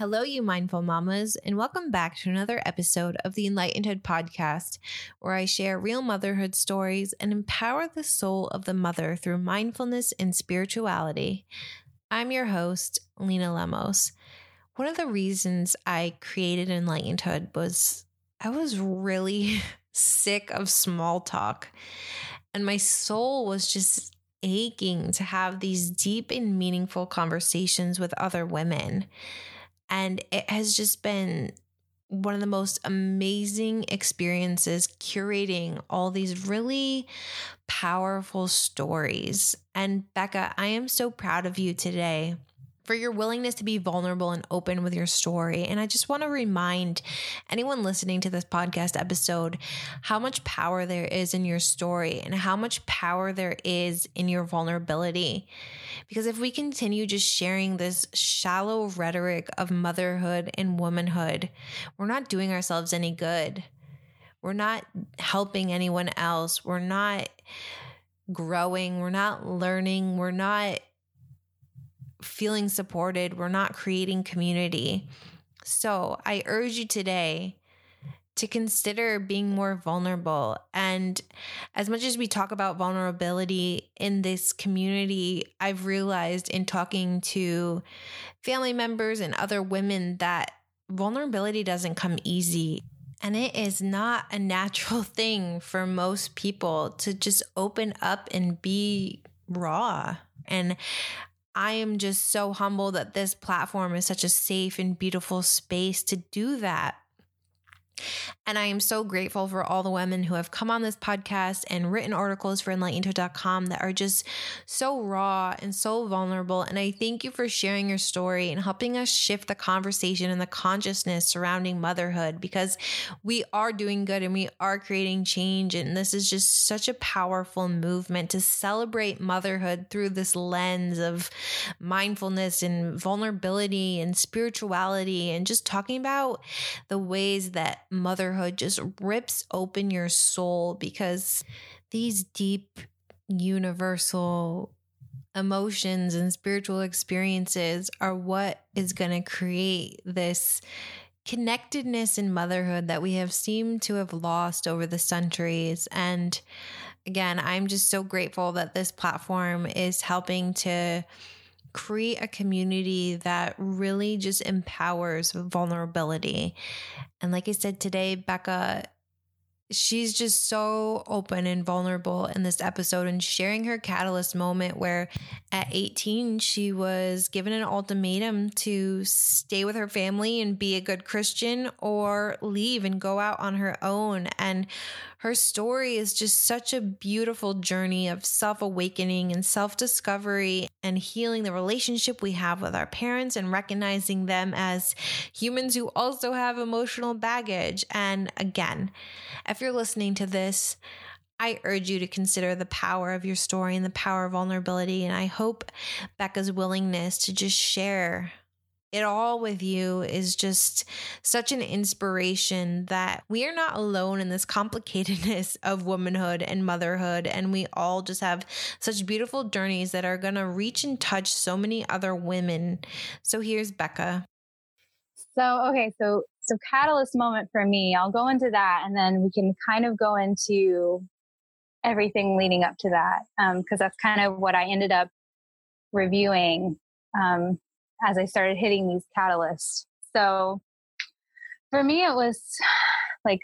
Hello, you mindful mamas, and welcome back to another episode of the Enlightenedhood podcast, where I share real motherhood stories and empower the soul of the mother through mindfulness and spirituality. I'm your host, Lena Lemos. One of the reasons I created Enlightenedhood was I was really sick of small talk, and my soul was just aching to have these deep and meaningful conversations with other women. And it has just been one of the most amazing experiences curating all these really powerful stories. And Becca, I am so proud of you today for your willingness to be vulnerable and open with your story. And I just want to remind anyone listening to this podcast episode how much power there is in your story and how much power there is in your vulnerability. Because if we continue just sharing this shallow rhetoric of motherhood and womanhood, we're not doing ourselves any good. We're not helping anyone else. We're not growing. We're not learning. We're not feeling supported, we're not creating community. So I urge you today to consider being more vulnerable. And as much as we talk about vulnerability in this community, I've realized in talking to family members and other women that vulnerability doesn't come easy. And it is not a natural thing for most people to just open up and be raw. And I am just so humble that this platform is such a safe and beautiful space to do that. And I am so grateful for all the women who have come on this podcast and written articles for enlightened.com that are just so raw and so vulnerable. And I thank you for sharing your story and helping us shift the conversation and the consciousness surrounding motherhood because we are doing good and we are creating change. And this is just such a powerful movement to celebrate motherhood through this lens of mindfulness and vulnerability and spirituality and just talking about the ways that motherhood just rips open your soul because these deep, universal emotions and spiritual experiences are what is going to create this connectedness in motherhood that we have seemed to have lost over the centuries. And again, I'm just so grateful that this platform is helping to create a community that really just empowers vulnerability. And like I said today, Becca, she's just so open and vulnerable in this episode and sharing her catalyst moment where at 18 she was given an ultimatum to stay with her family and be a good Christian or leave and go out on her own and her story is just such a beautiful journey of self awakening and self discovery and healing the relationship we have with our parents and recognizing them as humans who also have emotional baggage. And again, if you're listening to this, I urge you to consider the power of your story and the power of vulnerability. And I hope Becca's willingness to just share it all with you is just such an inspiration that we are not alone in this complicatedness of womanhood and motherhood. And we all just have such beautiful journeys that are going to reach and touch so many other women. So here's Becca. So, okay, so so catalyst moment for me. I'll go into that and then we can kind of go into everything leading up to that Um, because um, that's kind of what I ended up reviewing um, as I started hitting these catalysts. So for me, it was like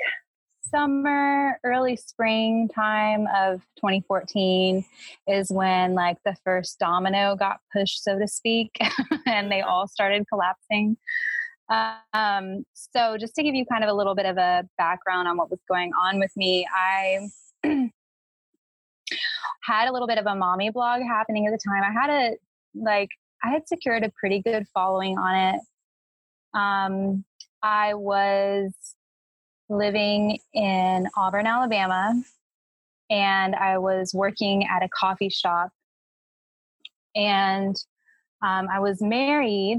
summer, early spring time of 2014 is when like the first domino got pushed, so to speak, and they all started collapsing. Um, so just to give you kind of a little bit of a background on what was going on with me, I had a little bit of a mommy blog happening at the time. I had a like I had secured a pretty good following on it. Um, I was living in Auburn, Alabama, and I was working at a coffee shop. And um, I was married.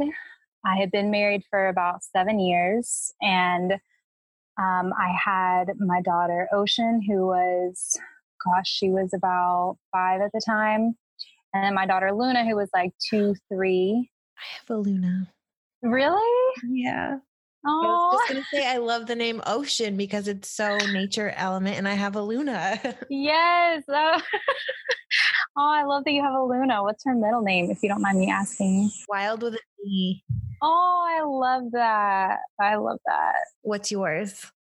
I had been married for about seven years, and um, I had my daughter Ocean, who was, gosh, she was about five at the time and then my daughter Luna, who was like two, three. I have a Luna. Really? Yeah. Oh, I was just gonna say I love the name Ocean because it's so nature element, and I have a Luna. yes. Oh. oh, I love that you have a Luna. What's her middle name, if you don't mind me asking? Wild with an E. Oh, I love that. I love that. What's yours?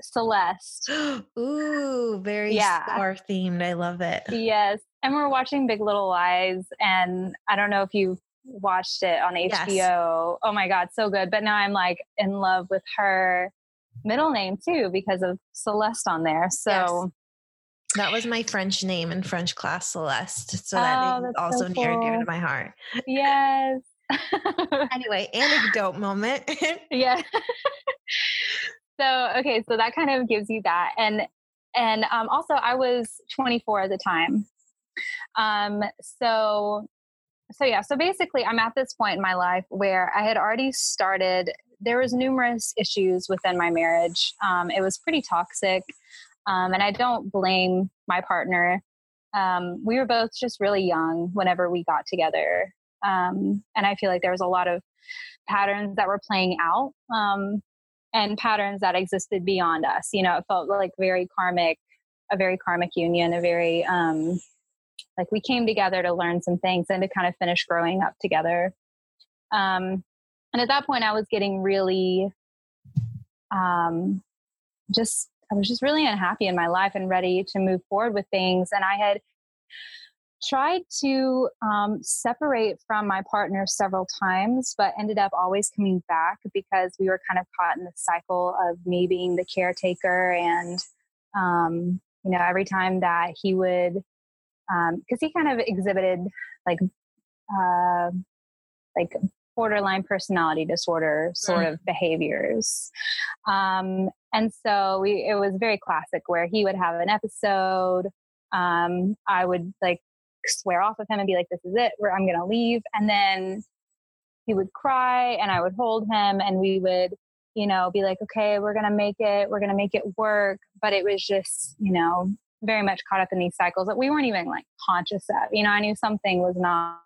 Celeste. Ooh, very Yeah. star themed. I love it. Yes. And we're watching Big Little Lies. And I don't know if you've watched it on Yes. HBO. Oh my God, so good. But now I'm like in love with her middle name too because of Celeste on there. So That was my French name in French class, Celeste. So that Oh, is that's so also near and dear to my heart. yes. Anyway, anecdote moment. yeah. so okay, so that kind of gives you that. And and um also I was 24 at the time. Um so so yeah, so basically I'm at this point in my life where I had already started there was numerous issues within my marriage. Um it was pretty toxic. Um and I don't blame my partner. Um we were both just really young whenever we got together. Um and I feel like there was a lot of patterns that were playing out um, and patterns that existed beyond us. You know, it felt like very karmic, a very karmic union, a very um, like we came together to learn some things and to kind of finish growing up together. Um, and at that point, I was getting really, um, just I was just really unhappy in my life and ready to move forward with things. And I had tried to um, separate from my partner several times, but ended up always coming back because we were kind of caught in the cycle of me being the caretaker. And, um, you know, every time that he would, because he kind of exhibited like, uh, like borderline personality disorder sort of behaviors. Um, and so we, it was very classic where he would have an episode. Um, I would like swear off of him and be like, this is it, where I'm going to leave. And then he would cry and I would hold him and we would, you know, be like, okay, we're going to make it, we're going to make it work. But it was just, you know, very much caught up in these cycles that we weren't even like conscious of. You know, I knew something was not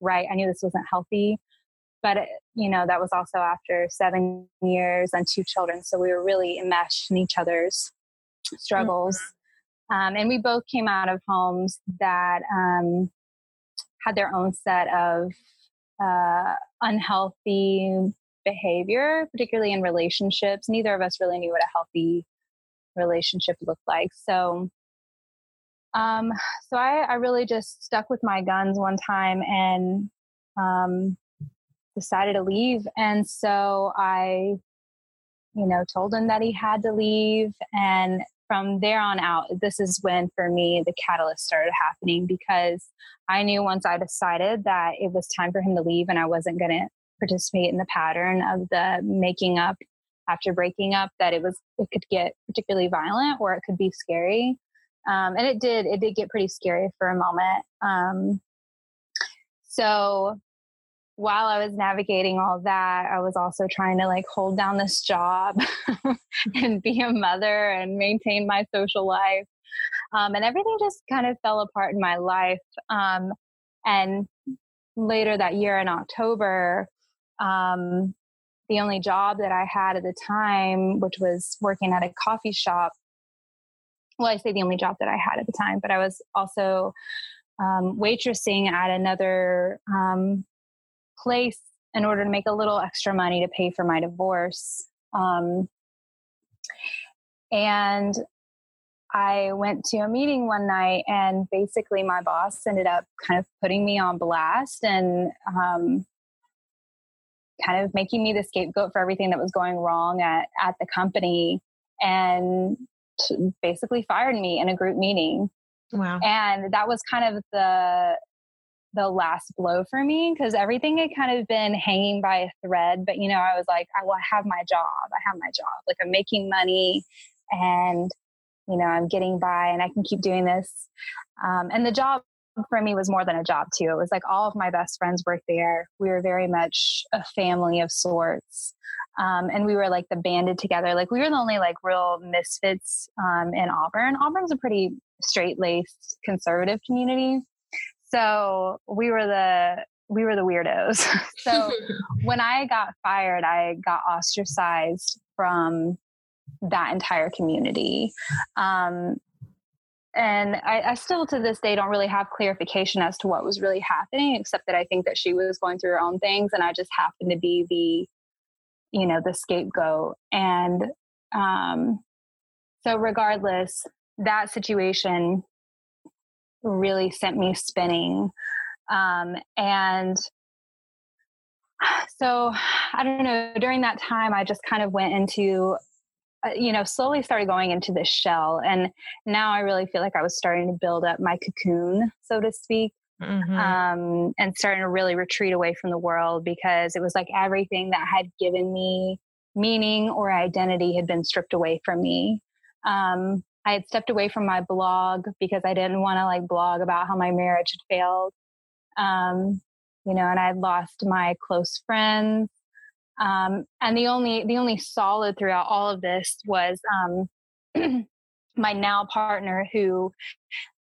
right. I knew this wasn't healthy. But, it, you know, that was also after seven years and two children. So we were really enmeshed in each other's struggles. Um, and we both came out of homes that um, had their own set of uh, unhealthy behavior, particularly in relationships. Neither of us really knew what a healthy relationship looked like. So, um, so I, I really just stuck with my guns one time and um, decided to leave. And so I, you know, told him that he had to leave. And from there on out, this is when for me the catalyst started happening because I knew once I decided that it was time for him to leave and I wasn't going to participate in the pattern of the making up after breaking up that it was it could get particularly violent or it could be scary um, and it did it did get pretty scary for a moment um, so while I was navigating all that, I was also trying to like hold down this job and be a mother and maintain my social life. Um, and everything just kind of fell apart in my life. Um, and later that year in October, um, the only job that I had at the time, which was working at a coffee shop, well, I say the only job that I had at the time, but I was also um, waitressing at another um, place in order to make a little extra money to pay for my divorce. Um, and I went to a meeting one night, and basically, my boss ended up kind of putting me on blast and um, kind of making me the scapegoat for everything that was going wrong at, at the company and basically fired me in a group meeting Wow. and that was kind of the the last blow for me because everything had kind of been hanging by a thread but you know i was like i will have my job i have my job like i'm making money and you know i'm getting by and i can keep doing this um, and the job for me was more than a job too it was like all of my best friends worked there we were very much a family of sorts um, and we were like the banded together like we were the only like real misfits um, in auburn auburn's a pretty straight laced conservative community. So we were the we were the weirdos. so when I got fired, I got ostracized from that entire community. Um, and I, I, still to this day don't really have clarification as to what was really happening, except that I think that she was going through her own things, and I just happened to be the, you know, the scapegoat. And um, so, regardless, that situation really sent me spinning. Um, and so I don't know, during that time, I just kind of went into, you know, slowly started going into this shell. And now I really feel like I was starting to build up my cocoon, so to speak. Mm-hmm. Um, and starting to really retreat away from the world because it was like everything that had given me meaning or identity had been stripped away from me. Um, I had stepped away from my blog because I didn't want to like blog about how my marriage had failed. Um, you know, and I had lost my close friends. Um, and the only the only solid throughout all of this was um, my now partner, who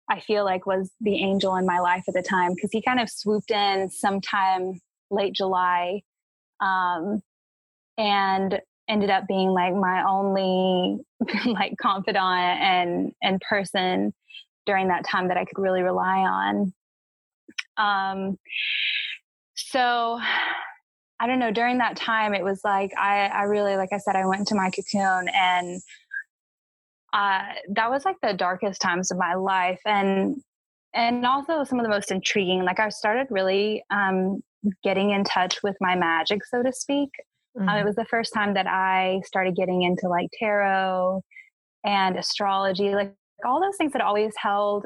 I feel like was the angel in my life at the time because he kind of swooped in sometime late July, um, and ended up being like my only like confidant and and person during that time that I could really rely on. Um, so I don't know. During that time, it was like I I really like I said I went into my cocoon and uh, that was like the darkest times of my life and and also some of the most intriguing. Like I started really um, getting in touch with my magic, so to speak. Mm-hmm. Um, it was the first time that I started getting into like tarot and astrology, like all those things that always held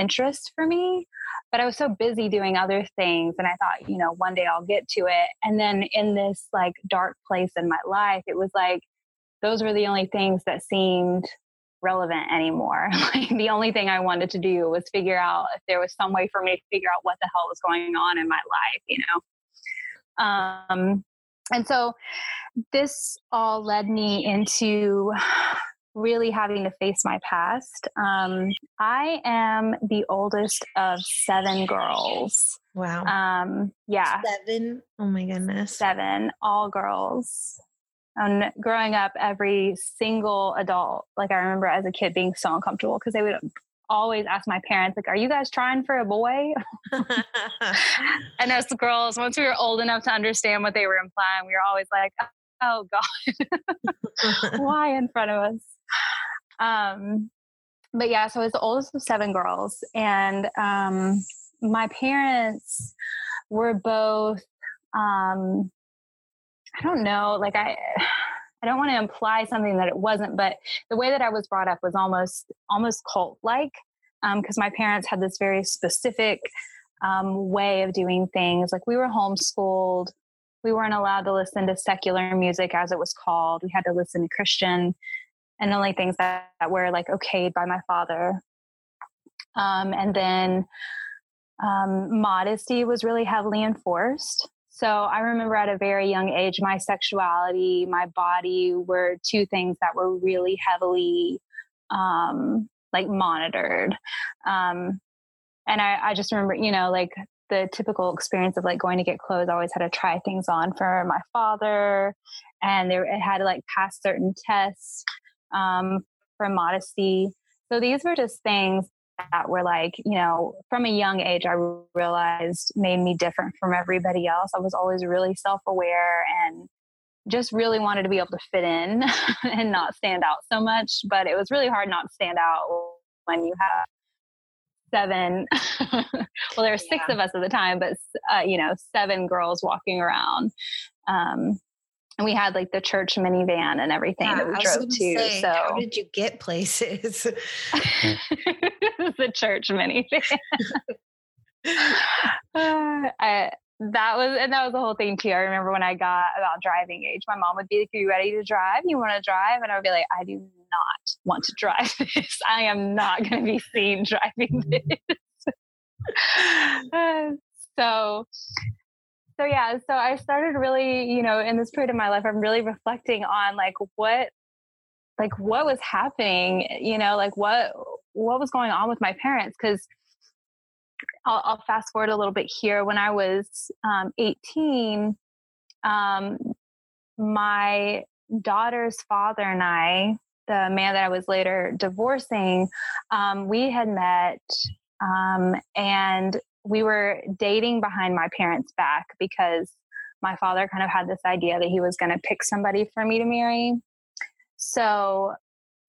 interest for me. But I was so busy doing other things. And I thought, you know, one day I'll get to it. And then in this like dark place in my life, it was like those were the only things that seemed relevant anymore. like the only thing I wanted to do was figure out if there was some way for me to figure out what the hell was going on in my life, you know. Um, and so this all led me into really having to face my past. Um, I am the oldest of seven girls. Wow. Um, yeah. Seven. Oh my goodness. Seven, all girls. And growing up, every single adult, like I remember as a kid being so uncomfortable because they would always ask my parents, like, are you guys trying for a boy? and as girls, once we were old enough to understand what they were implying, we were always like, oh God, why in front of us? Um, but yeah, so I was the oldest of seven girls. And um, my parents were both, um, I don't know, like I, I don't want to imply something that it wasn't, but the way that I was brought up was almost almost cult like because um, my parents had this very specific um, way of doing things. Like we were homeschooled, we weren't allowed to listen to secular music as it was called. We had to listen to Christian, and only things that, that were like okayed by my father. Um, and then um, modesty was really heavily enforced. So I remember at a very young age, my sexuality, my body were two things that were really heavily um, like monitored. Um, and I, I just remember, you know, like the typical experience of like going to get clothes. I always had to try things on for my father, and it had to like pass certain tests um, for modesty. So these were just things that were like, you know, from a young age, I realized made me different from everybody else. I was always really self aware and just really wanted to be able to fit in and not stand out so much. But it was really hard not to stand out when you have seven well there were six yeah. of us at the time but uh, you know seven girls walking around um, and we had like the church minivan and everything yeah, that we drove to. Say, so how did you get places? the church minivan. uh, I, that was and that was the whole thing too. I remember when I got about driving age, my mom would be like, "Are you ready to drive? You want to drive?" And I would be like, "I do not want to drive this. I am not going to be seen driving this." uh, so so yeah so i started really you know in this period of my life i'm really reflecting on like what like what was happening you know like what what was going on with my parents because I'll, I'll, fast forward a little bit here. When I was um, 18, um, my daughter's father and I, the man that I was later divorcing, um, we had met um, and we were dating behind my parents' back because my father kind of had this idea that he was going to pick somebody for me to marry. So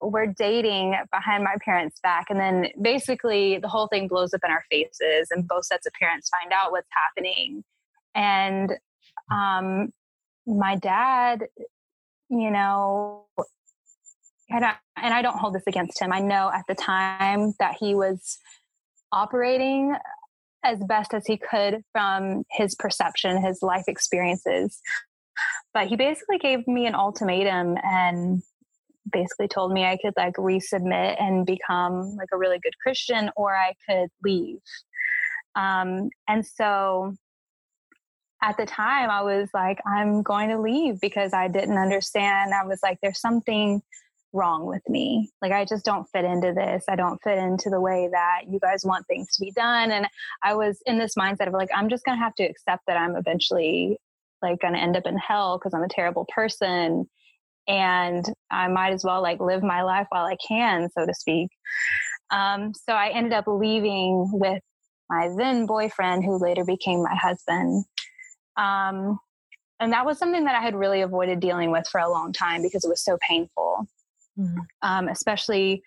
we're dating behind my parents' back. And then basically the whole thing blows up in our faces, and both sets of parents find out what's happening. And um, my dad, you know, and I, and I don't hold this against him. I know at the time that he was operating as best as he could from his perception, his life experiences. But he basically gave me an ultimatum and basically told me I could like resubmit and become like a really good Christian or I could leave. Um, and so at the time I was like, I'm going to leave because I didn't understand. I was like, there's something wrong with me. Like, I just don't fit into this. I don't fit into the way that you guys want things to be done. And I was in this mindset of like, I'm just going to have to accept that I'm eventually like going to end up in hell because I'm a terrible person. And I might as well like live my life while I can, so to speak. Um, so I ended up leaving with my then boyfriend, who later became my husband. Um, and that was something that I had really avoided dealing with for a long time because it was so painful mm-hmm. um, especially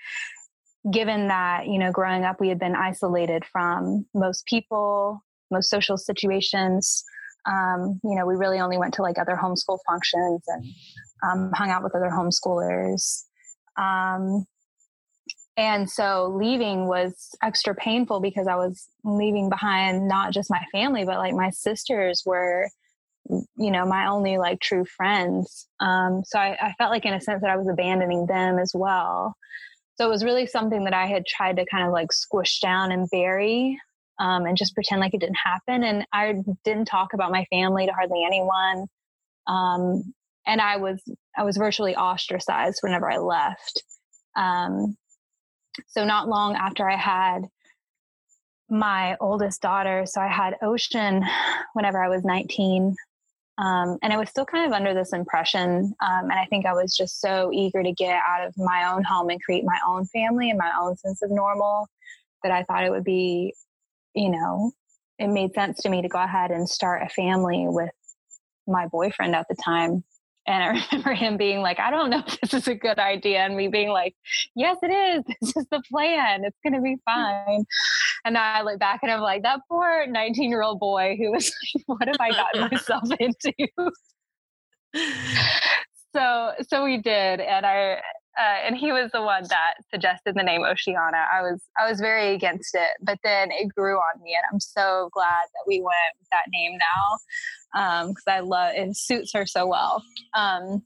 given that you know growing up we had been isolated from most people most social situations um, you know we really only went to like other homeschool functions and um, hung out with other homeschoolers um, and so leaving was extra painful because i was leaving behind not just my family but like my sisters were you know my only like true friends um, so I, I, felt like in a sense that i was abandoning them as well. So it was really something that i had tried to kind of like squish down and bury um, and just pretend like it didn't happen and i didn't talk about my family to hardly anyone um, and i was i was virtually ostracized whenever i left um, so not long after i had my oldest daughter so i had ocean whenever i was 19 um, and I was still kind of under this impression. Um, and I think I was just so eager to get out of my own home and create my own family and my own sense of normal that I thought it would be, you know, it made sense to me to go ahead and start a family with my boyfriend at the time. And I remember him being like, I don't know if this is a good idea. And me being like, yes, it is. This is the plan. It's going to be fine. And I look back and I'm like, that poor 19 year old boy who was like, what have I gotten myself into? so, so we did. And I, uh, and he was the one that suggested the name Oceana. I was I was very against it, but then it grew on me, and I'm so glad that we went with that name now because um, I love it suits her so well. Um,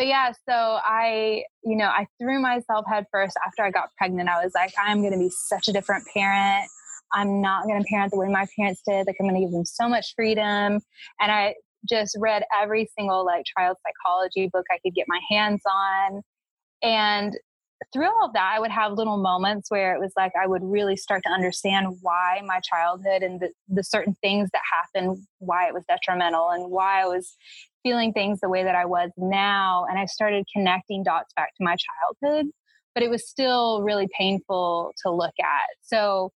but yeah, so I, you know, I threw myself headfirst after I got pregnant. I was like, I'm going to be such a different parent. I'm not going to parent the way my parents did. Like, I'm going to give them so much freedom. And I just read every single like child psychology book I could get my hands on. And through all of that, I would have little moments where it was like I would really start to understand why my childhood and the, the certain things that happened, why it was detrimental, and why I was feeling things the way that I was now. And I started connecting dots back to my childhood, but it was still really painful to look at. So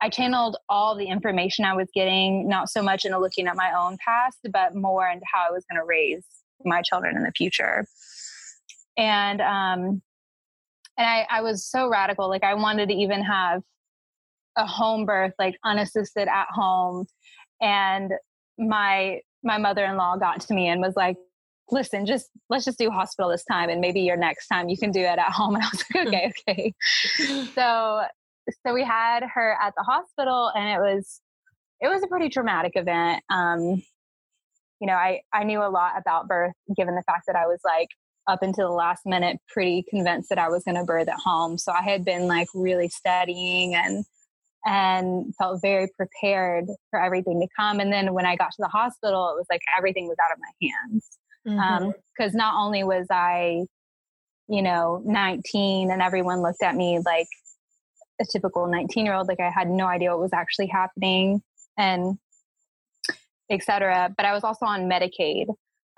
I channeled all the information I was getting, not so much into looking at my own past, but more into how I was going to raise my children in the future. And, um, and I, I was so radical. Like I wanted to even have a home birth, like unassisted at home. And my my mother-in-law got to me and was like listen just let's just do hospital this time and maybe your next time you can do it at home and i was like okay okay so so we had her at the hospital and it was it was a pretty traumatic event um you know i i knew a lot about birth given the fact that i was like up until the last minute pretty convinced that i was going to birth at home so i had been like really studying and and felt very prepared for everything to come. And then when I got to the hospital, it was like everything was out of my hands. Because mm-hmm. um, not only was I, you know, 19 and everyone looked at me like a typical 19 year old. Like I had no idea what was actually happening and etc. But I was also on Medicaid.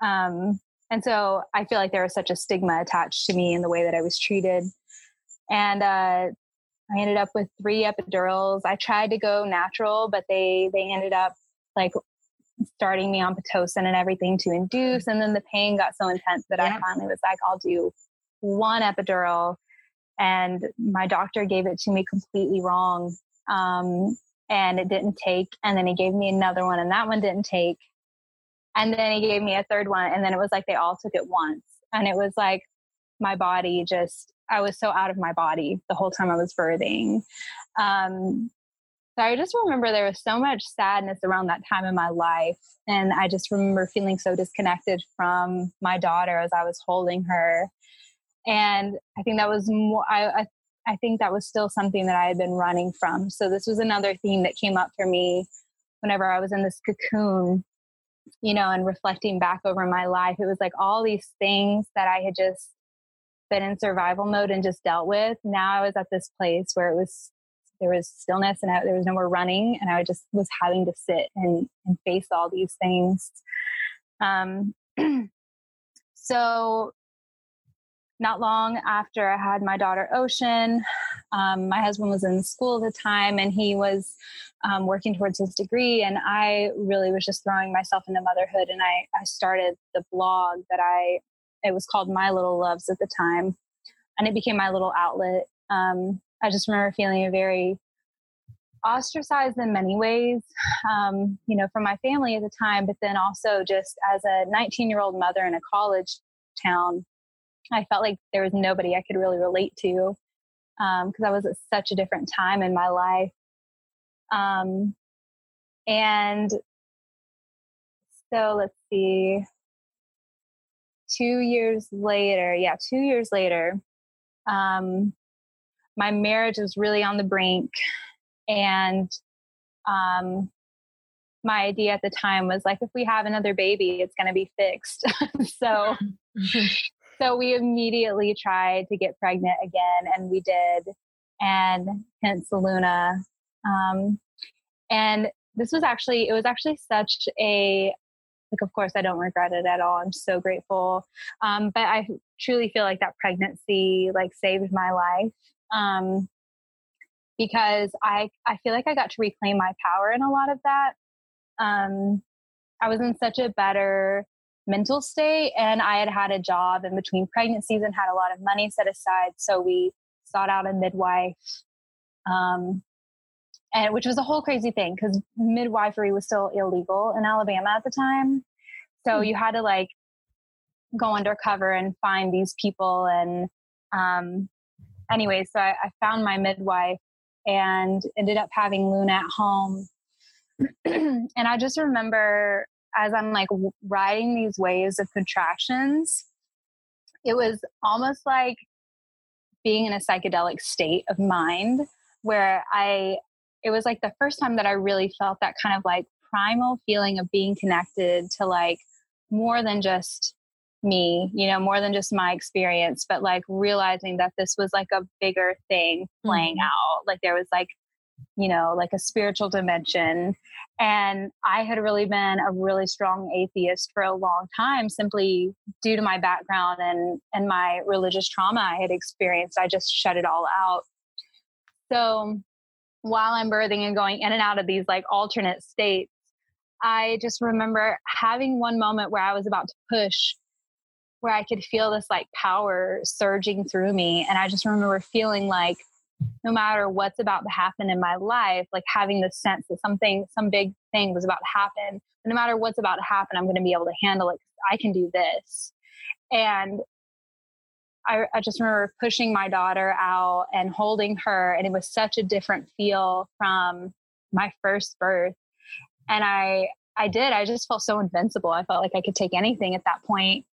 Um, and so I feel like there was such a stigma attached to me in the way that I was treated. And uh, I ended up with three epidurals. I tried to go natural, but they they ended up like starting me on pitocin and everything to induce. And then the pain got so intense that yeah. I finally was like, I'll do one epidural. And my doctor gave it to me completely wrong. Um, and it didn't take. And then he gave me another one, and that one didn't take. And then he gave me a third one, and then it was like they all took it once. And it was like my body just, I was so out of my body the whole time I was birthing. Um, so I just remember there was so much sadness around that time in my life. And I just remember feeling so disconnected from my daughter as I was holding her. And I think that was more, I, I, I think that was still something that I had been running from. So this was another theme that came up for me whenever I was in this cocoon, you know, and reflecting back over my life. It was like all these things that I had just been in survival mode and just dealt with. Now I was at this place where it was there was stillness and I, there was no more running and i just was having to sit and, and face all these things um, so not long after i had my daughter ocean um, my husband was in school at the time and he was um, working towards his degree and i really was just throwing myself into motherhood and I, I started the blog that i it was called my little loves at the time and it became my little outlet. Um, I just remember feeling very ostracized in many ways, um, you know, from my family at the time, but then also just as a 19 year old mother in a college town, I felt like there was nobody I could really relate to because um, I was at such a different time in my life. Um, and so let's see, two years later, yeah, two years later, um, my marriage was really on the brink and um, my idea at the time was like if we have another baby it's going to be fixed. So so we immediately tried to get pregnant again and we did and hence luna. Um, and this was actually it was actually such a like of course i don't regret it at all. I'm so grateful. Um, but i truly feel like that pregnancy like saved my life um, because I, I feel like I got to reclaim my power in a lot of that. Um, I was in such a better mental state and I had had a job in between pregnancies and had a lot of money set aside. So we sought out a midwife, um, and which was a whole crazy thing because midwifery was still illegal in Alabama at the time. So mm-hmm. you had to like go undercover and find these people and um, anyway, so I, I found my midwife and ended up having Luna at home. and I just remember as I'm like riding these waves of contractions, it was almost like being in a psychedelic state of mind where I, it was like the first time that I really felt that kind of like primal feeling of being connected to like more than just me, you know, more than just my experience, but like realizing that this was like a bigger thing playing mm-hmm. out. Like there was like, you know, like a spiritual dimension. And I had really been a really strong atheist for a long time simply due to my background and and my religious trauma I had experienced. I just shut it all out. So while I'm birthing and going in and out of these like alternate states, I just remember having one moment where I was about to push where I could feel this like power surging through me. And I just remember feeling like no matter what's about to happen in my life, like having the sense that something, some big thing was about to happen. No matter what's about to happen, I'm going to be able to handle it. I can do this. And I, I just remember pushing my daughter out and holding her. And it was such a different feel from my first birth. And I, I did. I just felt so invincible. I felt like I could take anything at that point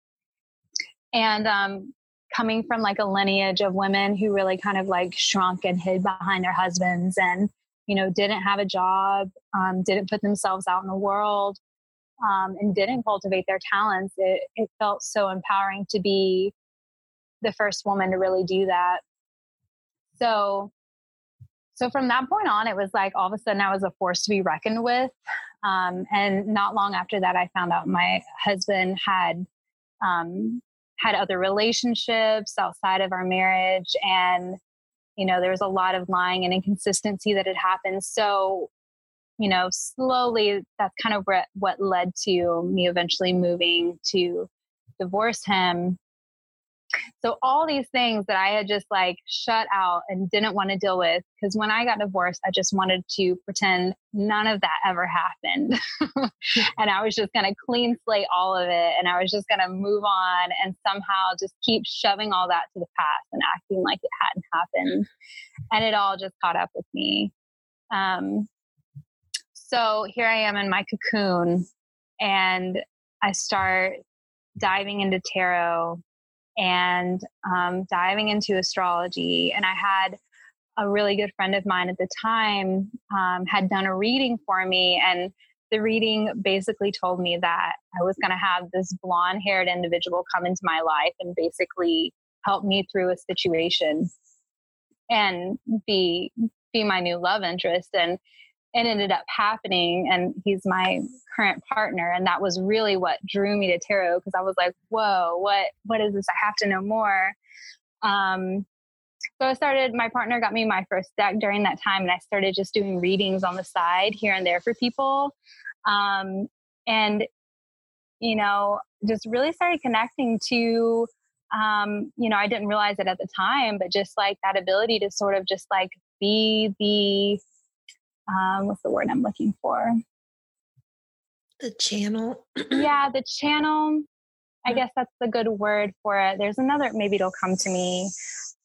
and um, coming from like a lineage of women who really kind of like shrunk and hid behind their husbands and you know didn't have a job um, didn't put themselves out in the world um, and didn't cultivate their talents it, it felt so empowering to be the first woman to really do that so so from that point on, it was like all of a sudden I was a force to be reckoned with. Um, and not long after that, I found out my husband had um, had other relationships outside of our marriage, and you know there was a lot of lying and inconsistency that had happened. So, you know, slowly that's kind of what led to me eventually moving to divorce him so all these things that I had just like shut out and didn't want to deal with because when I got divorced, I just wanted to pretend none of that ever happened. and I was just going to clean slate all of it and I was just going to move on and somehow just keep shoving all that to the past and acting like it hadn't happened. And it all just caught up with me. Um, so here I am in my cocoon and I start diving into tarot and um, diving into astrology. And I had a really good friend of mine at the time um, had done a reading for me, and the reading basically told me that I was going to have this blonde haired individual come into my life and basically help me through a situation and be be my new love interest and it ended up happening and he's my current partner and that was really what drew me to tarot because i was like whoa what what is this? I have to know more. Um, so i started my partner got me my first deck during that time and i started just doing readings on the side here and there for people. Um, and you know just really started connecting to um, you know i didn't realize it at the time but just like that ability to sort of just like be the um, what's the word I'm looking for? The channel. yeah, the channel. I guess that's the good word for it. There's another, maybe it'll come to me.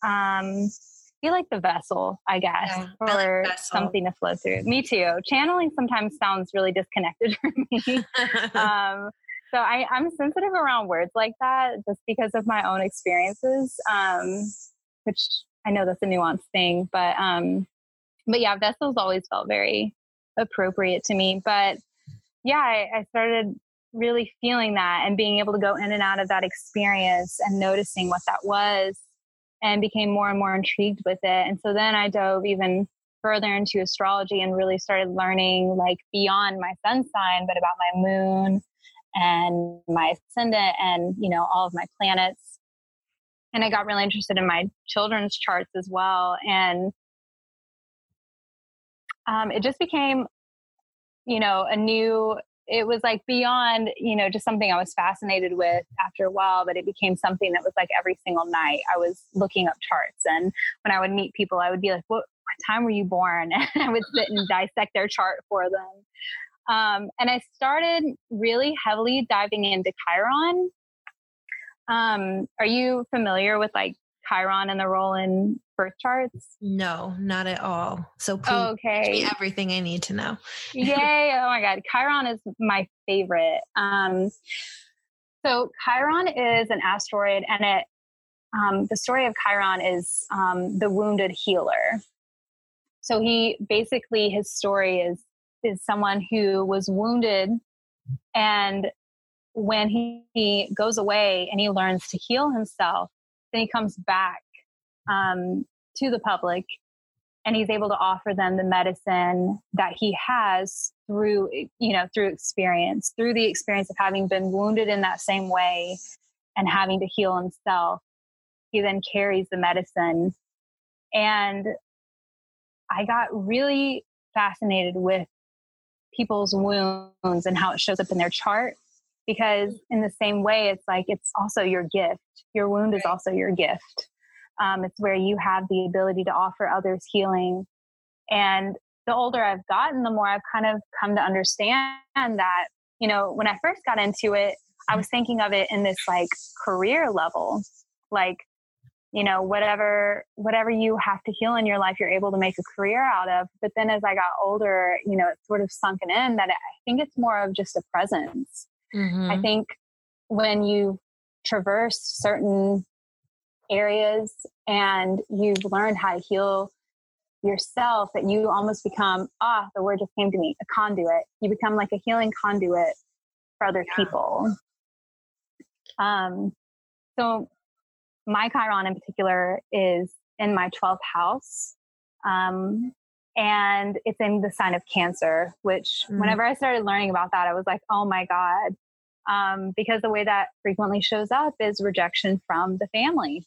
Um, feel like the vessel, I guess, yeah, for like something to flow through. Me too. Channeling sometimes sounds really disconnected for me. um, so I, I'm sensitive around words like that just because of my own experiences, um, which I know that's a nuanced thing, but um, but yeah, vessels always felt very appropriate to me. But yeah, I, I started really feeling that and being able to go in and out of that experience and noticing what that was and became more and more intrigued with it. And so then I dove even further into astrology and really started learning like beyond my sun sign, but about my moon and my ascendant and, you know, all of my planets. And I got really interested in my children's charts as well. And um, it just became, you know, a new, it was like beyond, you know, just something I was fascinated with after a while, but it became something that was like every single night I was looking up charts. And when I would meet people, I would be like, what, what time were you born? And I would sit and dissect their chart for them. Um, and I started really heavily diving into Chiron. Um, are you familiar with like Chiron and the role in birth charts? No, not at all. So please okay. me everything I need to know. Yay. Oh my God. Chiron is my favorite. Um, so Chiron is an asteroid and it, um, the story of Chiron is um, the wounded healer. So he basically, his story is, is someone who was wounded and when he, he goes away and he learns to heal himself, then he comes back um, to the public and he's able to offer them the medicine that he has through you know through experience through the experience of having been wounded in that same way and having to heal himself. He then carries the medicine. And i got really fascinated with people's wounds and how it shows up in their chart because in the same way it's like it's also your gift your wound is also your gift um, it's where you have the ability to offer others healing. And the older I've gotten, the more I've kind of come to understand that, you know, when I first got into it, I was thinking of it in this like career level, like, you know, whatever, whatever you have to heal in your life, you're able to make a career out of. But then as I got older, you know, it's sort of sunken in that I think it's more of just a presence. Mm-hmm. I think when you traverse certain areas and you've learned how to heal yourself that you almost become ah the word just came to me a conduit you become like a healing conduit for other yeah. people um so my chiron in particular is in my 12th house Um, and it's in the sign of Cancer, which mm. whenever I started learning about that, I was like, oh my God. Um, because the way that frequently shows up is rejection from the family.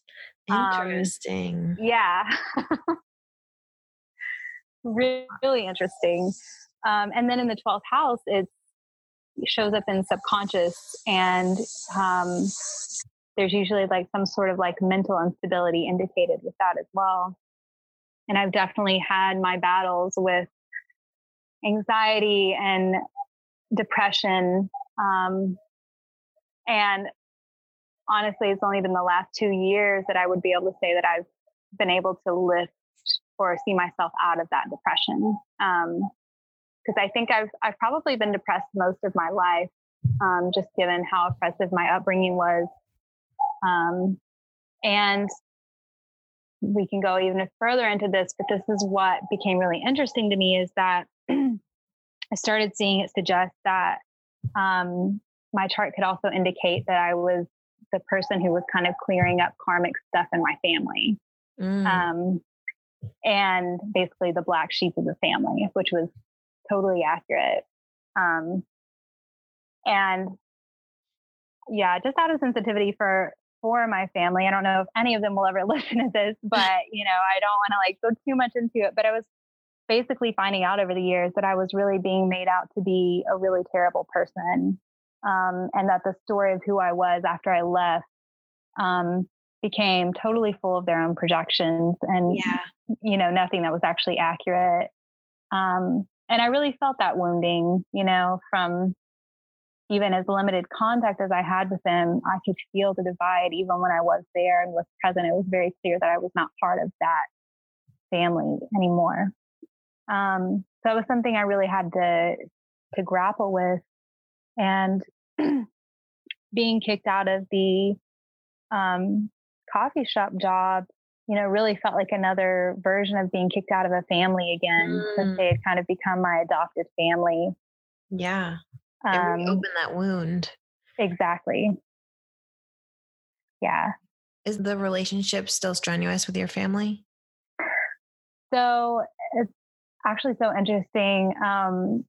Um, interesting. Um, yeah. really, really interesting. Um, and then in the 12th house, it shows up in subconscious and um, there's usually like some sort of like mental instability indicated with that as well. And I've definitely had my battles with anxiety and depression. Um, and honestly, it's only been the last two years that I would be able to say that I've been able to lift or see myself out of that depression. Because um, I think I've I've probably been depressed most of my life, um, just given how oppressive my upbringing was. Um, and we can go even further into this, but this is what became really interesting to me is that I started seeing it suggest that um, my chart could also indicate that I was the person who was kind of clearing up karmic stuff in my family. Mm. Um, and basically the black sheep of the family, which was totally accurate. Um, and yeah, just out of sensitivity for for my family. I don't know if any of them will ever listen to this, but you know, I don't want to like go too much into it. But I was basically finding out over the years that I was really being made out to be a really terrible person, um, and that the story of who I was after I left um, became totally full of their own projections and yeah. you know nothing that was actually accurate. Um, and I really felt that wounding, you know, from even as limited contact as I had with them, I could feel the divide even when I was there and was present. It was very clear that I was not part of that family anymore. Um, so it was something I really had to to grapple with, and being kicked out of the um, coffee shop job, you know, really felt like another version of being kicked out of a family again, mm. since they had kind of become my adopted family. Yeah. Um, open that wound. Exactly. Yeah. Is the relationship still strenuous with your family? So it's actually so interesting um,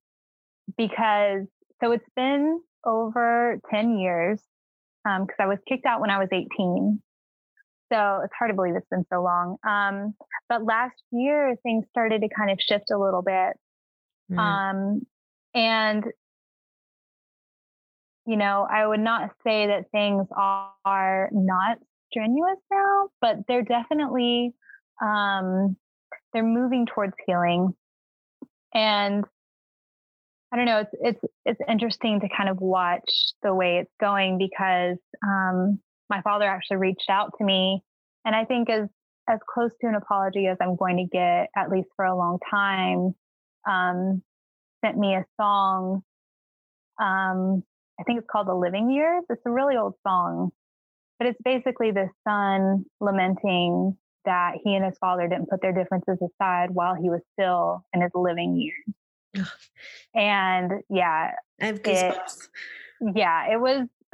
because so it's been over 10 years because um, I was kicked out when I was 18. So it's hard to believe it's been so long. Um, but last year, things started to kind of shift a little bit. Mm. Um, and you know, I would not say that things are not strenuous now, but they're definitely um, they're moving towards healing. And I don't know, it's it's it's interesting to kind of watch the way it's going because um, my father actually reached out to me, and I think as as close to an apology as I'm going to get, at least for a long time, um, sent me a song um, I think it's called The Living Years. It's a really old song, but it's basically the son lamenting that he and his father didn't put their differences aside while he was still in his living years. and yeah, I have goosebumps. It, yeah, it was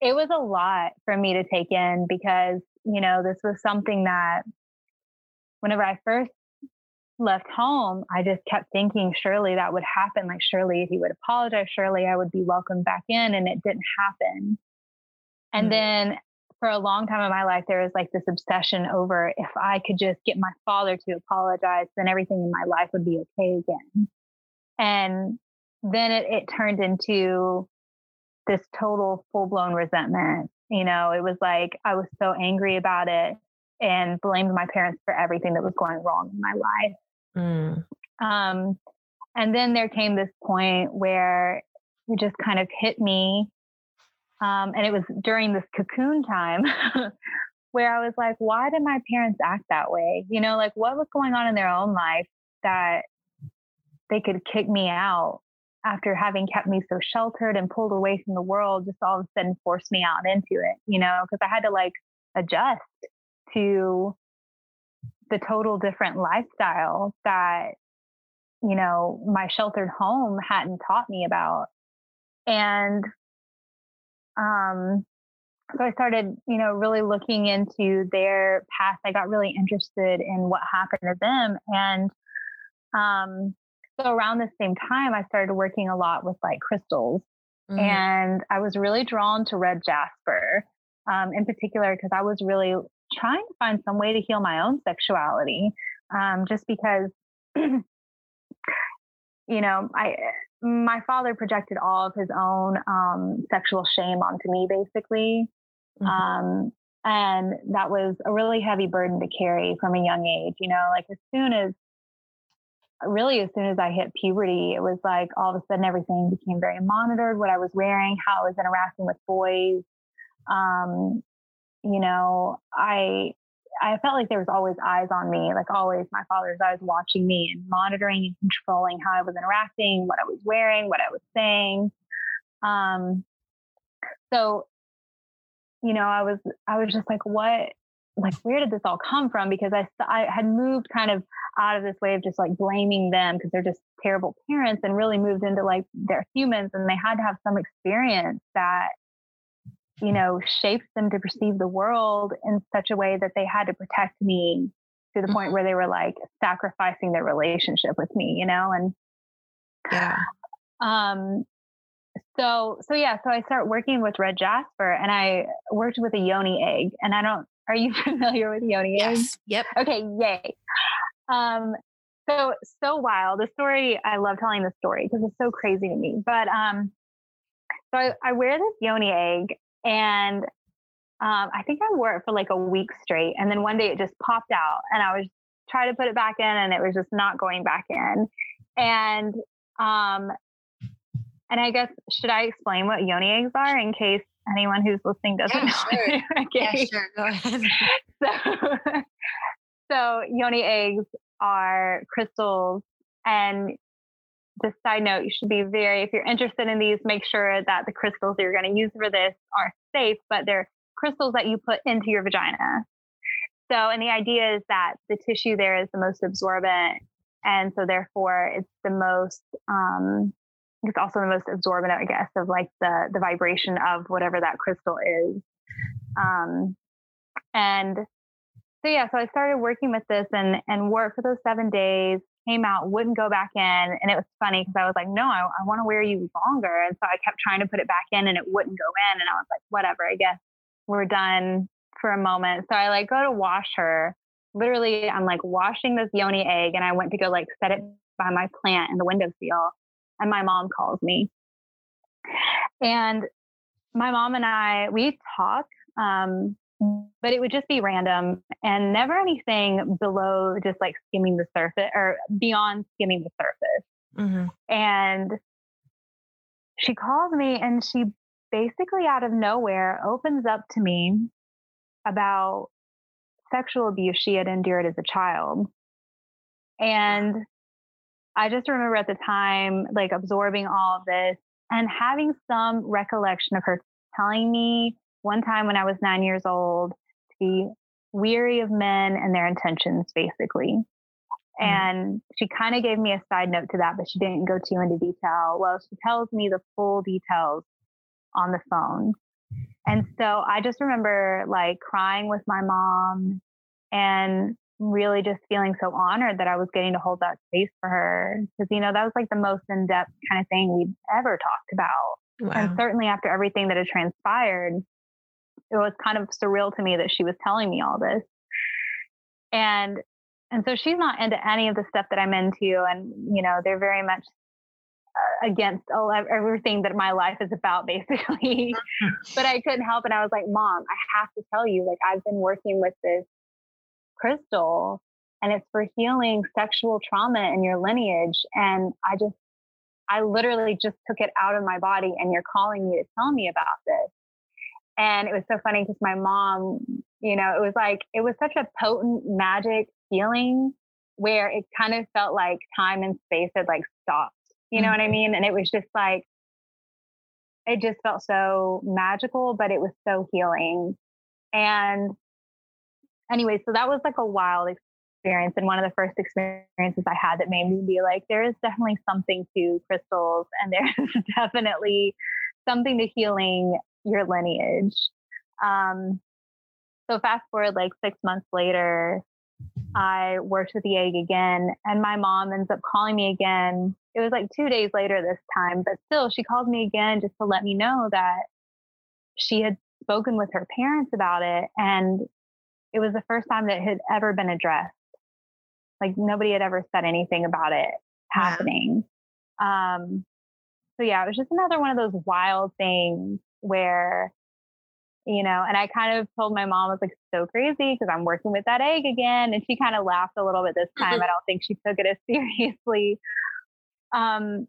it was a lot for me to take in because you know this was something that whenever I first left home, I just kept thinking, surely that would happen. Like, surely he would apologize. Surely I would be welcomed back in. And it didn't happen. And mm-hmm. then for a long time in my life, there was like this obsession over if I could just get my father to apologize, then everything in my life would be okay again. And then it, it turned into this total full blown resentment. You know, it was like I was so angry about it and blamed my parents for everything that was going wrong in my life. Mm. Um, and then there came this point where it just kind of hit me. Um, and it was during this cocoon time where I was like, why did my parents act that way? You know, like what was going on in their own life that they could kick me out after having kept me so sheltered and pulled away from the world, just all of a sudden forced me out into it, you know, because I had to like adjust to the total different lifestyle that you know my sheltered home hadn't taught me about and um so I started, you know, really looking into their past. I got really interested in what happened to them. And um, so around the same time, I started working a lot with like crystals. Mm-hmm. And I was really drawn to red jasper um, in particular because I was really trying to find some way to heal my own sexuality. Um, just because, you know, I my father projected all of his own um, sexual shame onto me, basically. Mm-hmm. Um, and that was a really heavy burden to carry from a young age. You know, like as soon as, really, as soon as I hit puberty, it was like all of a sudden everything became very monitored what I was wearing, how I was interacting with boys. Um, you know, I I felt like there was always eyes on me, like always my father's eyes watching me and monitoring and controlling how I was interacting, what I was wearing, what I was saying. Um, so, you know, I was, I was just like, what, like, where did this all come from? Because I, I had moved kind of out of this way of just like blaming them because they're just terrible parents and really moved into like they're humans and they had to have some experience that you know, shaped them to perceive the world in such a way that they had to protect me to the point mm-hmm. where they were like sacrificing their relationship with me, you know, and yeah. Um, so so yeah, so I start working with red jasper, and I worked with a yoni egg, and I don't. Are you familiar with yoni yes. eggs? Yep. Okay. Yay. Um. So so wild. The story. I love telling the story because it's so crazy to me. But um. So I, I wear this yoni egg, and um, I think I wore it for like a week straight. And then one day it just popped out and I was trying to put it back in and it was just not going back in. And, um, and I guess, should I explain what yoni eggs are in case anyone who's listening doesn't yeah, know? Sure. okay. Yeah, sure. Go ahead. so, so yoni eggs are crystals and just side note, you should be very, if you're interested in these, make sure that the crystals that you're going to use for this are safe, but they're crystals that you put into your vagina. So, and the idea is that the tissue there is the most absorbent. And so, therefore, it's the most, um, it's also the most absorbent, I guess, of like the, the vibration of whatever that crystal is. Um, and so, yeah, so I started working with this and, and worked for those seven days came out, wouldn't go back in. And it was funny because I was like, no, I, I want to wear you longer. And so I kept trying to put it back in and it wouldn't go in. And I was like, whatever, I guess we're done for a moment. So I like go to wash her. Literally, I'm like washing this yoni egg and I went to go like set it by my plant in the windowsill. And my mom calls me. And my mom and I, we talk um, but it would just be random and never anything below just like skimming the surface or beyond skimming the surface. Mm-hmm. And she calls me and she basically out of nowhere opens up to me about sexual abuse she had endured as a child. And I just remember at the time, like absorbing all of this and having some recollection of her telling me one time when I was nine years old be weary of men and their intentions, basically. Mm-hmm. And she kind of gave me a side note to that, but she didn't go too into detail. Well, she tells me the full details on the phone. And so I just remember like crying with my mom and really just feeling so honored that I was getting to hold that space for her. Because, you know, that was like the most in depth kind of thing we'd ever talked about. Wow. And certainly after everything that had transpired, it was kind of surreal to me that she was telling me all this. And and so she's not into any of the stuff that I'm into, and you know they're very much uh, against all everything that my life is about, basically. but I couldn't help, and I was like, "Mom, I have to tell you, like I've been working with this crystal, and it's for healing sexual trauma in your lineage, and I just." I literally just took it out of my body and you're calling me to tell me about this. And it was so funny because my mom, you know, it was like, it was such a potent magic feeling where it kind of felt like time and space had like stopped. You know mm-hmm. what I mm-hmm. mean? And it was just like, it just felt so magical, but it was so healing. And anyway, so that was like a wild experience and one of the first experiences I had that made me be like, there is definitely something to crystals and there's definitely something to healing your lineage. Um, so fast forward like six months later, I worked with the egg again, and my mom ends up calling me again. It was like two days later this time, but still, she called me again just to let me know that she had spoken with her parents about it. And it was the first time that it had ever been addressed. Like nobody had ever said anything about it happening. Um, so yeah, it was just another one of those wild things where you know, and I kind of told my mom, I was like, so crazy because I'm working with that egg again. And she kind of laughed a little bit this time. I don't think she took it as seriously. Um,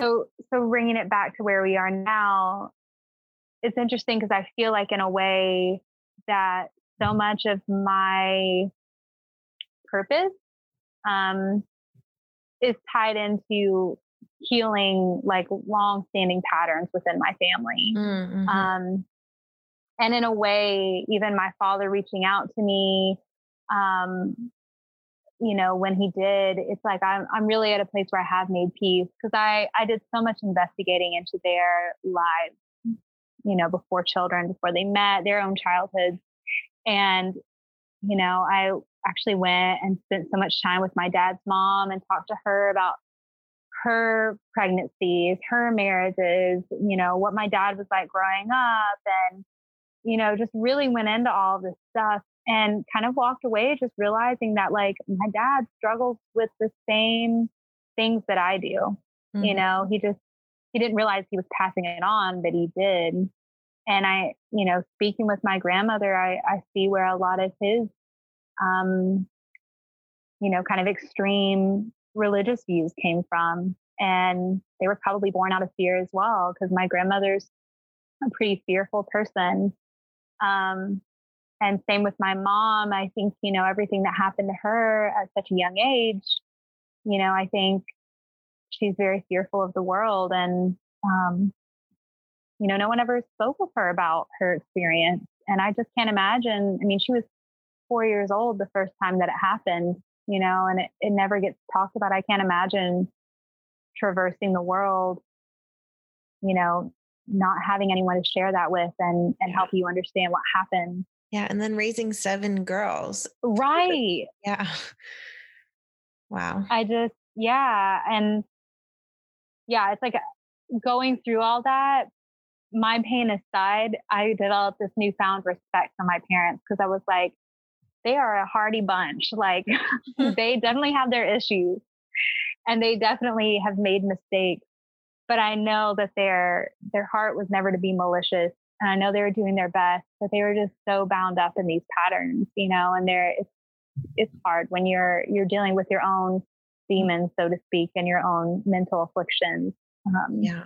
so, so bringing it back to where we are now, it's interesting because I feel like in a way that so much of my purpose um, is tied into healing like long standing patterns within my family. Mm-hmm. Um, and in a way, even my father reaching out to me, um, you know, when he did, it's like I'm I'm really at a place where I have made peace because I I did so much investigating into their lives, you know, before children, before they met, their own childhoods, and you know, I actually went and spent so much time with my dad's mom and talked to her about her pregnancies, her marriages, you know, what my dad was like growing up and you know, just really went into all this stuff and kind of walked away just realizing that like my dad struggles with the same things that I do. Mm-hmm. You know, he just he didn't realize he was passing it on, but he did. And I, you know, speaking with my grandmother, I, I see where a lot of his um, you know, kind of extreme religious views came from. And they were probably born out of fear as well, because my grandmother's a pretty fearful person. Um, and same with my mom. I think, you know, everything that happened to her at such a young age, you know, I think she's very fearful of the world. And, um, you know, no one ever spoke with her about her experience. And I just can't imagine. I mean, she was four years old the first time that it happened, you know, and it, it never gets talked about. I can't imagine traversing the world, you know, not having anyone to share that with and and help you understand what happened. Yeah, and then raising seven girls. Right. Yeah. Wow. I just yeah, and yeah, it's like going through all that. My pain aside, I developed this newfound respect for my parents because I was like, they are a hardy bunch. Like they definitely have their issues and they definitely have made mistakes but I know that their their heart was never to be malicious, and I know they were doing their best, but they were just so bound up in these patterns, you know. And they're it's it's hard when you're you're dealing with your own demons, so to speak, and your own mental afflictions. Um, yeah.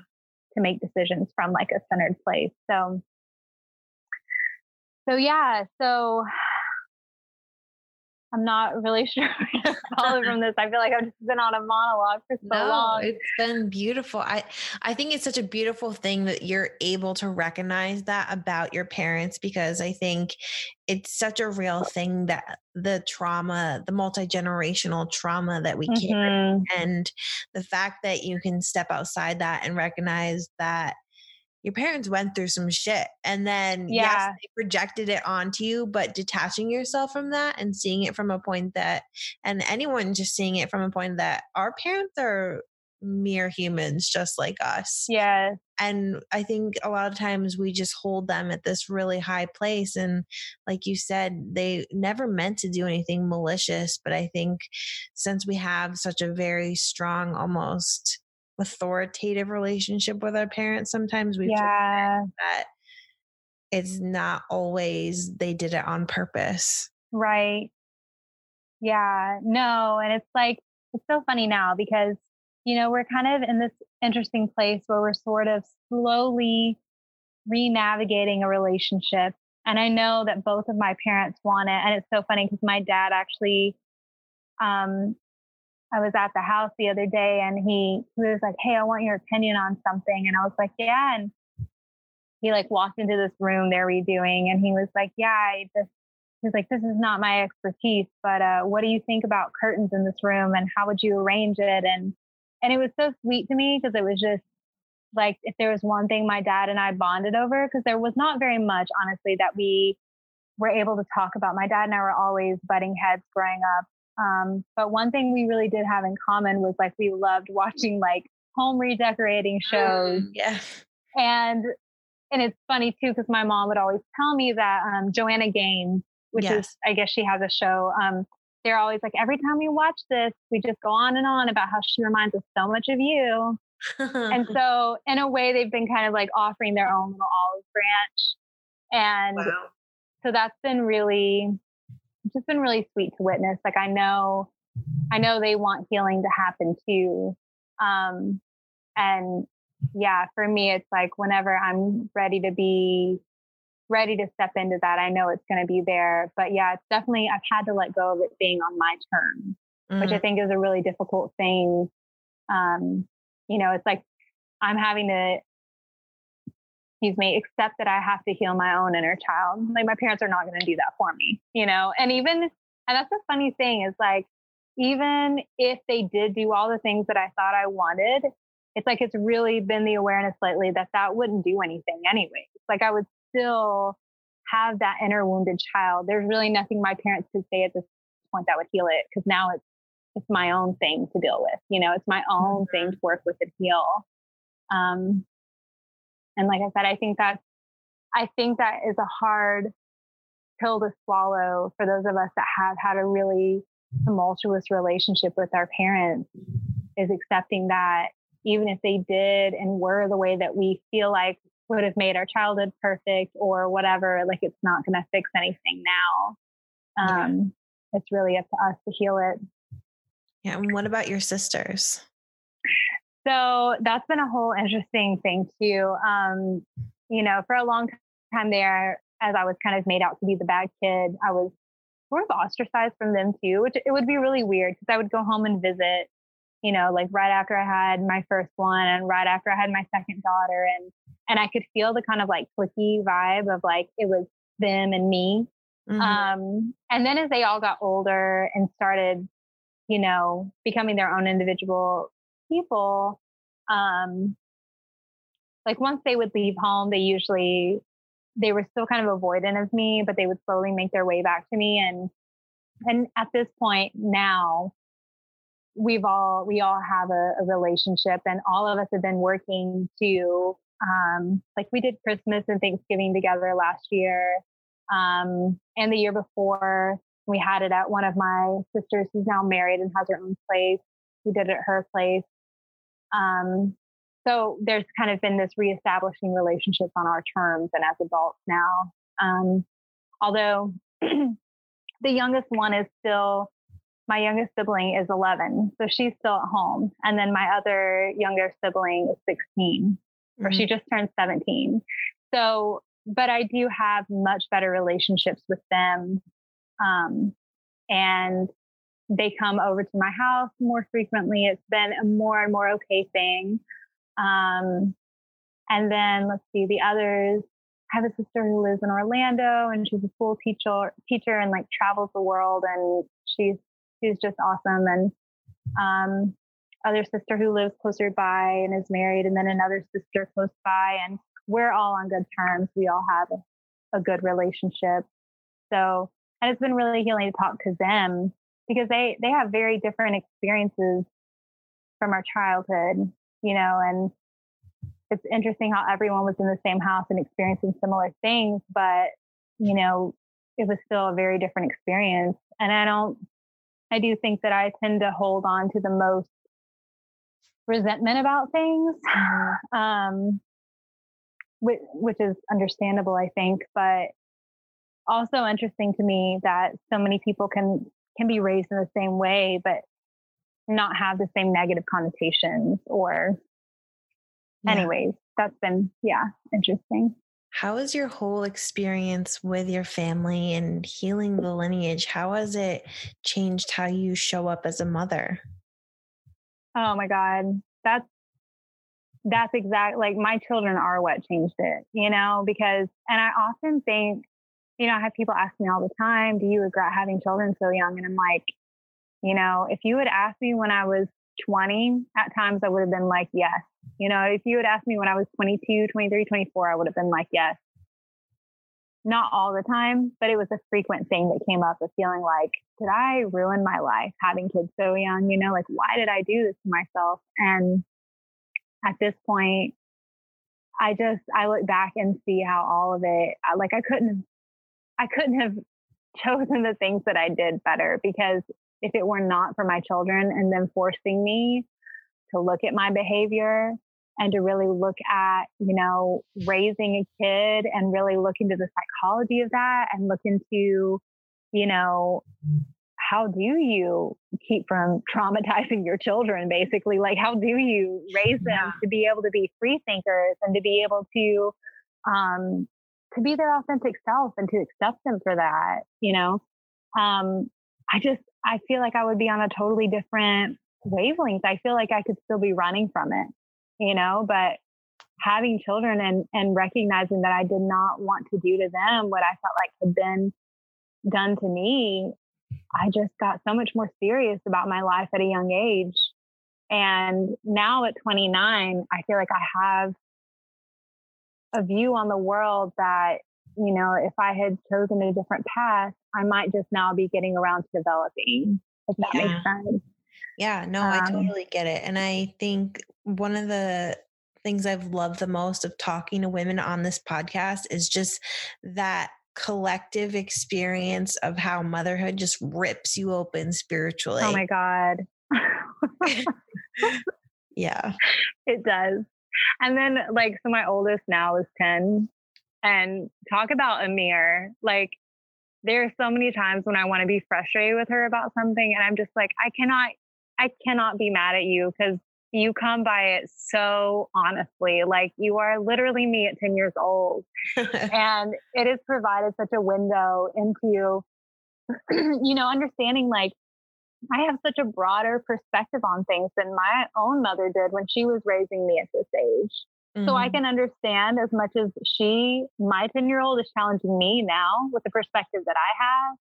To make decisions from like a centered place. So, so yeah. So I'm not really sure to follow from this. I feel like I've just been on a monologue for so no, long. It's been beautiful. I I think it's such a beautiful thing that you're able to recognize that about your parents because I think it's such a real thing that the trauma, the multi-generational trauma that we mm-hmm. carry and the fact that you can step outside that and recognize that your parents went through some shit and then yeah. yes they projected it onto you but detaching yourself from that and seeing it from a point that and anyone just seeing it from a point that our parents are mere humans just like us yeah and i think a lot of times we just hold them at this really high place and like you said they never meant to do anything malicious but i think since we have such a very strong almost authoritative relationship with our parents sometimes we yeah. that it's not always they did it on purpose right yeah no and it's like it's so funny now because you know we're kind of in this interesting place where we're sort of slowly re-navigating a relationship and i know that both of my parents want it and it's so funny because my dad actually um, I was at the house the other day and he, he was like, Hey, I want your opinion on something. And I was like, Yeah. And he like walked into this room they're redoing and he was like, Yeah, I just, he's like, This is not my expertise, but uh, what do you think about curtains in this room and how would you arrange it? And, and it was so sweet to me because it was just, like if there was one thing my dad and I bonded over, because there was not very much, honestly, that we were able to talk about. My dad and I were always butting heads growing up. Um, but one thing we really did have in common was like we loved watching like home redecorating shows. Yeah. And and it's funny too because my mom would always tell me that um, Joanna Gaines, which yes. is I guess she has a show. Um, they're always like every time we watch this, we just go on and on about how she reminds us so much of you. and so in a way, they've been kind of like offering their own little olive branch, and wow. so that's been really just been really sweet to witness. Like I know, I know they want healing to happen too. Um, and yeah, for me, it's like whenever I'm ready to be ready to step into that, I know it's going to be there. But yeah, it's definitely, I've had to let go of it being on my terms, mm-hmm. which I mm. think is a really difficult thing. Um, you know, it's like I'm having to, excuse me, accept that I have to heal my own inner child. Like my parents are not going to do that for me, you know? And even, and that's the funny thing is like, even if they did do all the things that I thought I wanted, it's like it's really been the awareness lately that that wouldn't do anything anyway. It's like I would still have that inner wounded child. There's really nothing my parents could say at this point that would heal it because now it's it's my own thing to deal with. You know, it's my own mm-hmm. thing to work with and heal. Um, and like I said, I think that I think that is a hard pill to swallow for those of us that have had a really tumultuous relationship with our parents is accepting that even if they did and were the way that we feel like would have made our childhood perfect or whatever, like it's not going to fix anything now. Um, yeah. It's really up to us to heal it. Yeah. And what about your sisters? So that's been a whole interesting thing too. Um, you know, for a long time there, as I was kind of made out to be the bad kid, I was sort of ostracized from them too, which it would be really weird because I would go home and visit you know, like right after I had my first one and right after I had my second daughter and and I could feel the kind of like cliquey vibe of like it was them and me. Mm-hmm. Um, and then as they all got older and started, you know, becoming their own individual people, um, like once they would leave home, they usually they were still kind of avoidant of me, but they would slowly make their way back to me. And and at this point now, we've all we all have a, a, relationship and all of us have been working to um, like we did christmas and thanksgiving together last year um, and the year before we had it at one of my sisters who's now married and has her own place we did it at her place um, so there's kind of been this reestablishing relationships on our terms and as adults now um, although the youngest one is still my youngest sibling is 11, so she's still at home. And then my other younger sibling is 16, mm-hmm. or she mm-hmm. just turned 17. So, but I do have much better relationships with them. Um, and they come over to my house more frequently. It's been a more and more okay thing. Um, and then let's see, the others. I have a sister who lives in Orlando and she's a school teacher teacher and like travels the world and she's she's just awesome. And um, other sister who lives closer by and is married, and then another sister close by, and we're all on good terms. We all have a, a good relationship. So, and it's been really healing to talk to them because they they have very different experiences from our childhood, you know, and it's interesting how everyone was in the same house and experiencing similar things, but you know, it was still a very different experience. And I don't I do think that I tend to hold on to the most resentment about things, mm-hmm. um, which, which is understandable, I think, but also interesting to me that so many people can can be raised in the same way, but not have the same negative connotations or yeah. anyways that's been yeah interesting how has your whole experience with your family and healing the lineage, how has it changed how you show up as a mother? Oh my God. That's that's exact like my children are what changed it, you know, because and I often think, you know, I have people ask me all the time, do you regret having children so young? And I'm like, you know, if you had asked me when I was 20, at times I would have been like, yes, You know, if you had asked me when I was 22, 23, 24, I would have been like, yes. Not all the time, but it was a frequent thing that came up of feeling like, did I ruin my life having kids so young? You know, like, why did I do this to myself? And at this point, I just, I look back and see how all of it, like, I couldn't have, I couldn't have chosen the things that I did better because if it were not for my children and them forcing me to look at my behavior and to really look at, you know, raising a kid and really look into the psychology of that and look into, you know, how do you keep from traumatizing your children basically like how do you raise them yeah. to be able to be free thinkers and to be able to um to be their authentic self and to accept them for that you know? Um i just i feel like i would be on a totally different wavelength. I feel like i could still be running from it you know? But having children and and recognizing that i did not want to do to them what i felt like had been done to me i just got so much more serious about my life at a young age. And now at 29 i feel like i have a view on the world that you know if i had chosen a different path i might just now be getting around to developing if that yeah. makes sense. Yeah no um, i totally get it and i think one of the things i've loved the most of talking to women on this podcast is just that collective experience of how motherhood just rips you open spiritually oh my god. Yeah. It does and then like so my oldest now is 10 and talk about a mirror like there are so many times when i want to be frustrated with her about something and i'm just like i cannot i cannot be mad at you because you come by it so honestly like you are literally me at 10 years old. And it has provided such a window into you, you know understanding like I have such a broader perspective on things than my own mother did when she was raising me at this age. Mm-hmm. So I mm-hmm. can understand as much as she, my 10 year old, is challenging me now with the perspective that I have.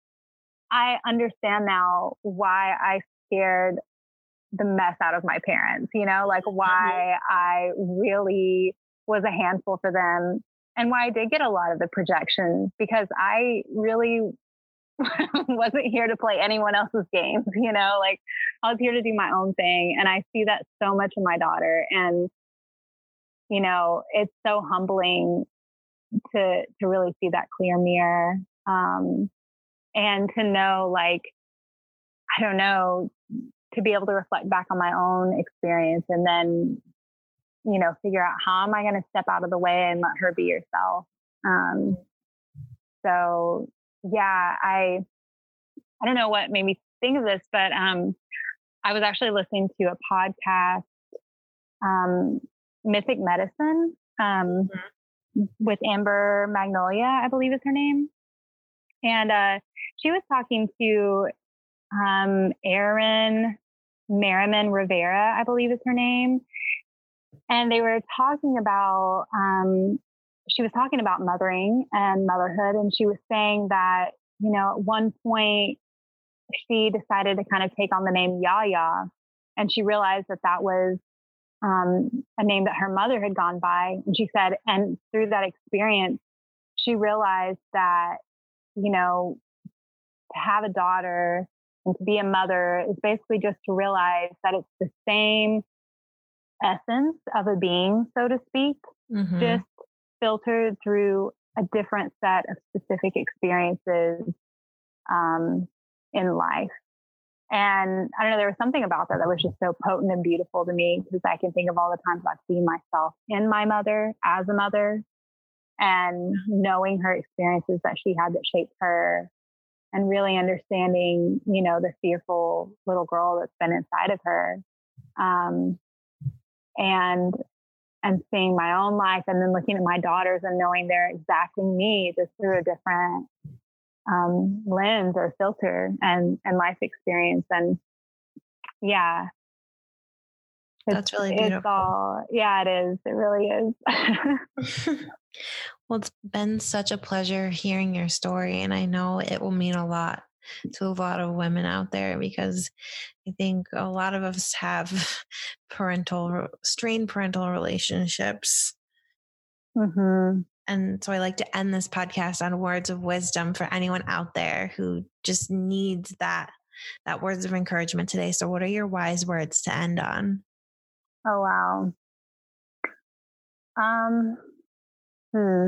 I understand now why I scared the mess out of my parents, you know, like mm-hmm. why I really was a handful for them and why I did get a lot of the projection because I really wasn't here to play anyone else's games, you know, like I was here to do my own thing. And I see that so much in my daughter. And, you know, it's so humbling to to really see that clear mirror. Um and to know like, I don't know, to be able to reflect back on my own experience and then, you know, figure out how am I going to step out of the way and let her be yourself. Um so yeah, I I don't know what made me think of this, but um, I was actually listening to a podcast, um, Mythic Medicine, um, mm-hmm. with Amber Magnolia, I believe is her name, and uh, she was talking to um, Erin Merriman Rivera, I believe is her name, and they were talking about um, she was talking about mothering and motherhood, and she was saying that, you know, at one point she decided to kind of take on the name Yaya, and she realized that that was um, a name that her mother had gone by. And she said, and through that experience, she realized that, you know, to have a daughter and to be a mother is basically just to realize that it's the same essence of a being, so to speak, mm-hmm. just filtered through a different set of specific experiences um, in life. And I don't know, there was something about that that was just so potent and beautiful to me because I can think of all the times I've seen myself in my mother as a mother and knowing her experiences that she had that shaped her and really understanding, you know, the fearful little girl that's been inside of her. Um, and and seeing my own life and then looking at my daughters and knowing they're needs me just through a different um, lens or filter and and life experience and yeah that's really beautiful. It's all, yeah, it is. It really is. well, it's been such a pleasure hearing your story, and I know it will mean a lot to a lot of women out there because I think a lot of us have parental strained parental relationships. Mm-hmm. And so I like to end this podcast on words of wisdom for anyone out there who just needs that that words of encouragement today. So what are your wise words to end on? Oh wow. Um hmm.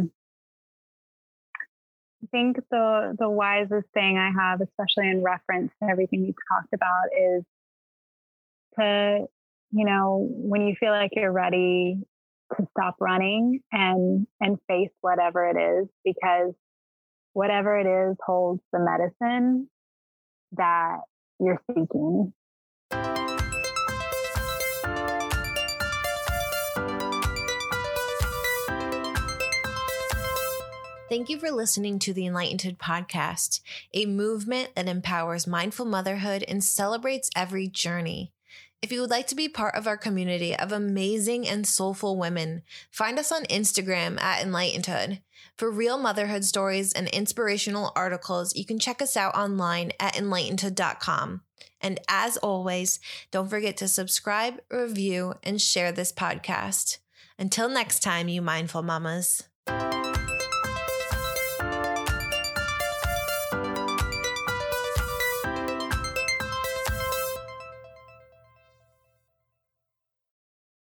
I think the the wisest thing I have, especially in reference to everything we talked about, is to, you know, when you feel like you're ready to stop running and and face whatever it is because whatever it is holds the medicine that you're seeking. Thank you for listening to the Enlightened podcast, a movement that empowers mindful motherhood and celebrates every journey. If you would like to be part of our community of amazing and soulful women, find us on Instagram at Enlightenedhood. For real motherhood stories and inspirational articles, you can check us out online at enlightenedhood.com. And as always, don't forget to subscribe, review, and share this podcast. Until next time, you mindful mamas.